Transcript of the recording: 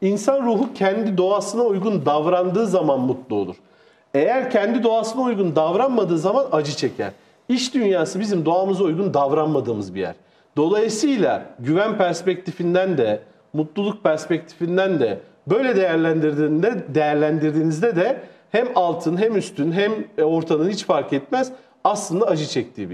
İnsan ruhu kendi doğasına uygun davrandığı zaman mutlu olur. Eğer kendi doğasına uygun davranmadığı zaman acı çeker. İş dünyası bizim doğamıza uygun davranmadığımız bir yer. Dolayısıyla güven perspektifinden de, mutluluk perspektifinden de böyle değerlendirdiğinde değerlendirdiğinizde de hem altın hem üstün hem e, ortanın hiç fark etmez aslında acı çektiği bir